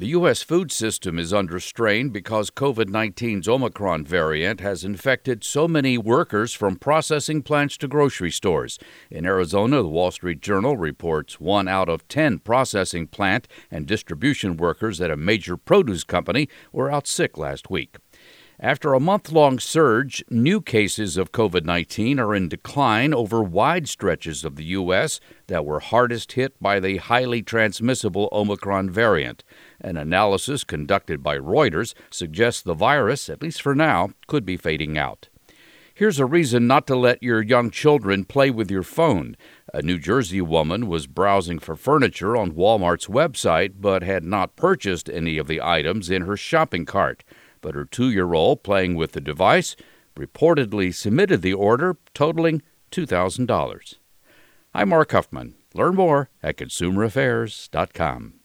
The U.S. food system is under strain because COVID 19's Omicron variant has infected so many workers from processing plants to grocery stores. In Arizona, the Wall Street Journal reports one out of 10 processing plant and distribution workers at a major produce company were out sick last week. After a month long surge, new cases of COVID 19 are in decline over wide stretches of the U.S. that were hardest hit by the highly transmissible Omicron variant. An analysis conducted by Reuters suggests the virus, at least for now, could be fading out. Here's a reason not to let your young children play with your phone. A New Jersey woman was browsing for furniture on Walmart's website but had not purchased any of the items in her shopping cart but her two year old playing with the device reportedly submitted the order totaling $2,000. I'm Mark Huffman. Learn more at consumeraffairs.com.